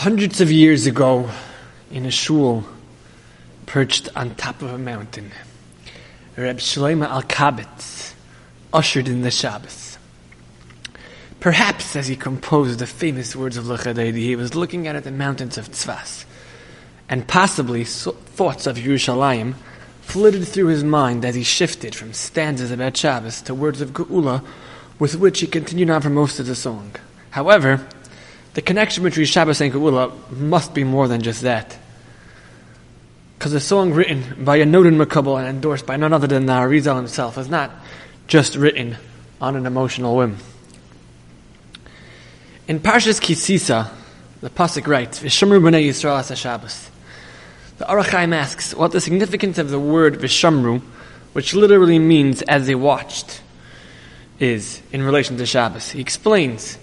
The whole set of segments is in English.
Hundreds of years ago, in a shul perched on top of a mountain, Reb Shlomo Alkabetz ushered in the Shabbos. Perhaps as he composed the famous words of Lecha Dodi, he was looking out at the mountains of Tzfas, and possibly thoughts of Yerushalayim flitted through his mind as he shifted from stanzas about Shabbos to words of Geula, with which he continued on for most of the song. However, the connection between Shabbos and Geula must be more than just that. Because a song written by a noted Mekubal and endorsed by none other than the Arizal himself is not just written on an emotional whim. In Parshas Ki Sisa, the Pasuk writes, Vishamru b'nei Yisrael as Shabbos. The Ohr HaChaim asks what the significance of the word Vishamru, which literally means as they watched, is in relation to Shabbos. He explains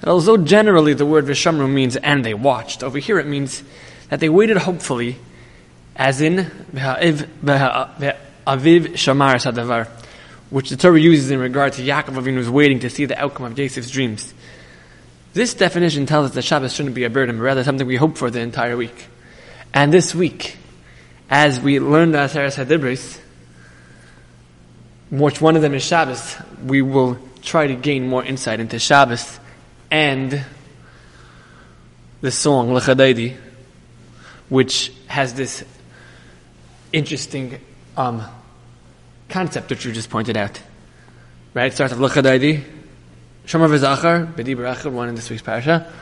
that although generally the word Vishamru means and they watched, over here it means that they waited hopefully, as in Aviv Shamar Sadavar, which the Torah uses in regard to Yaakov Avinu's waiting to see the outcome of Joseph's dreams. This definition tells us that Shabbos shouldn't be a burden, but rather something we hope for the entire week. And this week, as we learn the Aseres Hadibros, which one of them is Shabbos, we will try to gain more insight into Shabbos and the song Lecha Dodi, which has this interesting um, concept that you just pointed out. Right? It starts with Lecha Dodi, Shomer v'Zachar, B'di Barachar, one in this week's parasha.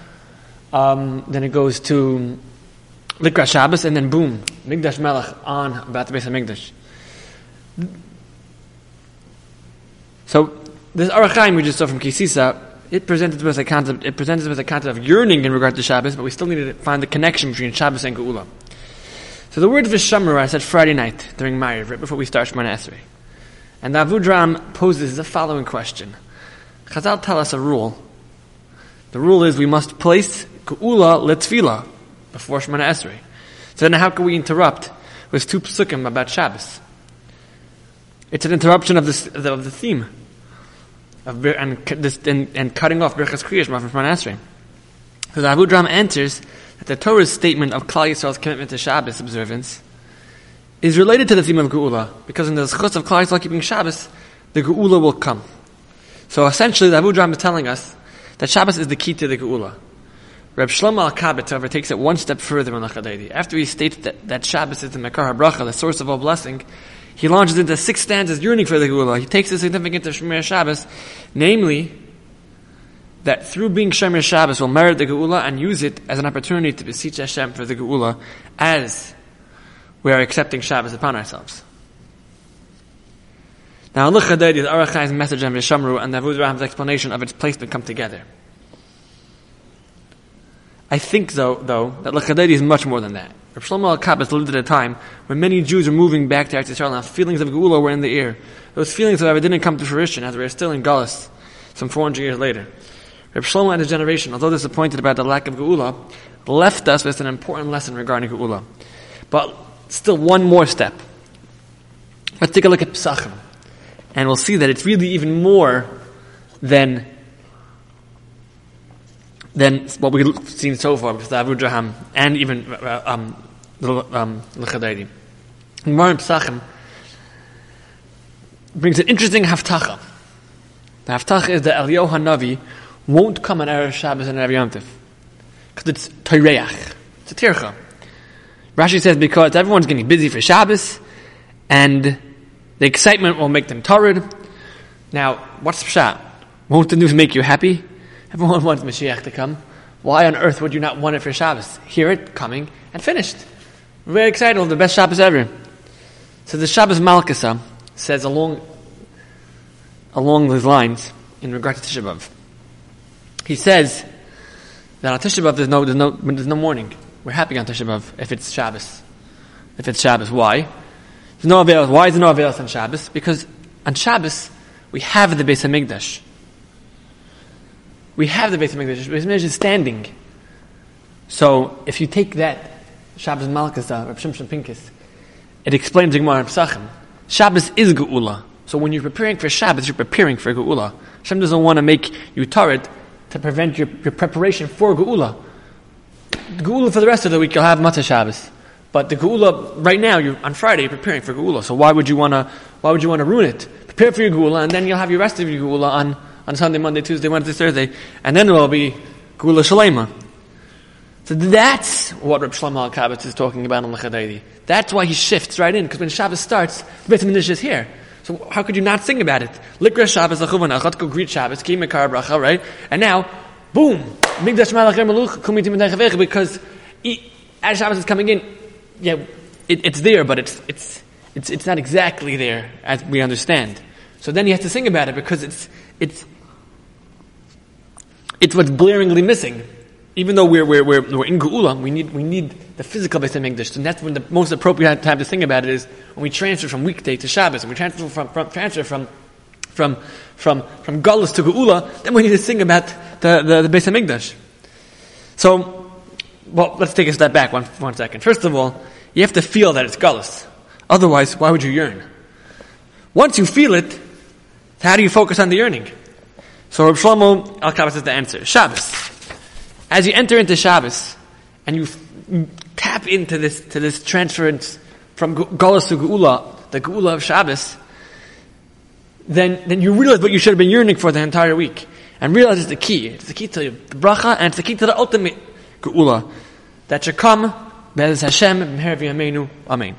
Um, then it goes to Likra Shabbos, and then boom, Mikdash Melech on about the base of Migdash. So this Ohr HaChaim we just saw from Ki Sisa, it presented us a concept. It presented us a concept of yearning in regard to Shabbos, but we still needed to find the connection between Shabbos and Geula. So the word Vishamru I said Friday night during Ma'ariv, right before we start Shemona Esrei. And the Avudram poses the following question. Chazal tell us a rule. The rule is we must place Geula L'tefila before Shemona Esrei. So then how can we interrupt with two psukim about Shabbos? It's an interruption of, this, of the theme of, and, this, and, and cutting off Birchas Kriyash from Esrei. So the Avudram answers that the Torah's statement of Klal Yisrael's commitment to Shabbos observance is related to the theme of Geula, because in the zchus of Klal Yisrael keeping Shabbos, the Geula will come. So essentially, the Avudram is telling us that Shabbos is the key to the Geula. Reb Shlomo Alkabetz, however, takes it one step further in Lecha Dodi. After he states that, that Shabbos is the Mekor HaBracha, the source of all blessing, he launches into six stanzas yearning for the Geula. He takes the significance of Shomer Shabbos, namely, that through being Shomer Shabbos will merit the Geula and use it as an opportunity to beseech Hashem for the Geula as we are accepting Shabbos upon ourselves. Now, Lecha Dodi, the Ohr HaChaim's message and Vishamru and the Avud explanation of its placement come together. I think, though, though that Lecha Dodi is much more than that. Rav Shlomo Alkabetz lived at a time when many Jews were moving back to Eretz Yisrael and feelings of Geula were in the air. Those feelings, however, didn't come to fruition as we are still in Galus some 400 years later. Rav Shlomo and his generation, although disappointed about the lack of Geula, left us with an important lesson regarding Geula. But still one more step. Let's take a look at Pesachim. And we'll see that it's really even more than than what we've seen so far with the Abu and even uh, um, um. Gemara in Pesachim brings an interesting havtacha. The havtacha is that Eliyahu Hanavi won't come on Erev Shabbos and Erev Yom Tov. Because it's Teireach. It's a tircha. Rashi says because everyone's getting busy for Shabbos and the excitement will make them torrid. Now, what's the pshat? Won't the news make you happy? Everyone wants Mashiach to come. Why on earth would you not want it for Shabbos? Hear it coming and finished. Very excited. The best Shabbos ever. So the Shabbos Malkesa says along along those lines in regard to Tisha B'av. He says that on Tisha B'av there's no, there's no, there's no mourning. We're happy on Tisha B'av if it's Shabbos. If it's Shabbos. Why? There's no avail. Why is there no avail on Shabbos? Because on Shabbos we have the Beis Hamikdash. We have the Beis Hamikdash. The Hamikdash is standing. So if you take that Shabbos Malkesa, uh, Reb Shimshon Pincus, it explains Gemara Pesachim. Shabbos is Geula. So when you're preparing for Shabbos, you're preparing for Geula. Hashem doesn't want to make you tarid to prevent your, your preparation for Geula. Geula for the rest of the week, you'll have Matzah Shabbos. But the Geula, right now, you're, on Friday, you're preparing for Geula. So why would you want to, why would you want to ruin it? Prepare for your Geula, and then you'll have your rest of your Geula on, on Sunday, Monday, Tuesday, Wednesday, Thursday. And then there will be Geula Shalema. So that's what Reb Shlomo Alkabetz is talking about on the Chadaydi. That's why he shifts right in, because when Shabbos starts, the Beit HaMikdash is here. So how could you not sing about it? Likra Shabbos, Lachuvan, Achat, go greet Shabbos, Ki Mekar Bracha, right? And now, boom! Migdash Malachim Maluch, Kumitim Medechavech, because as Shabbos is coming in, yeah, it, it's there, but it's, it's, it's, it's not exactly there as we understand. So then he has to sing about it because it's, it's, it's what's blaringly missing. Even though we're, we're, we're, we're in Geula, we need, we need the physical Beis HaMikdash. And that's when the most appropriate time to sing about it is when we transfer from weekday to Shabbos, and we transfer from, from, transfer from, from, from, from Galus to Geula, then we need to sing about the, the, the Beis HaMikdash. So, well, let's take a step back one, one second. First of all, you have to feel that it's Galus. Otherwise, why would you yearn? Once you feel it, how do you focus on the yearning? So Reb Shlomo Al is the answer. Shabbos. As you enter into Shabbos, and you, tap into this, to this transference from Galus to Geula, the Geula of Shabbos, then, then you realize what you should have been yearning for the entire week. And realize it's the key. It's the key to the bracha, and it's the key to the ultimate Geula. That should come, Be'ez Hashem, Amen.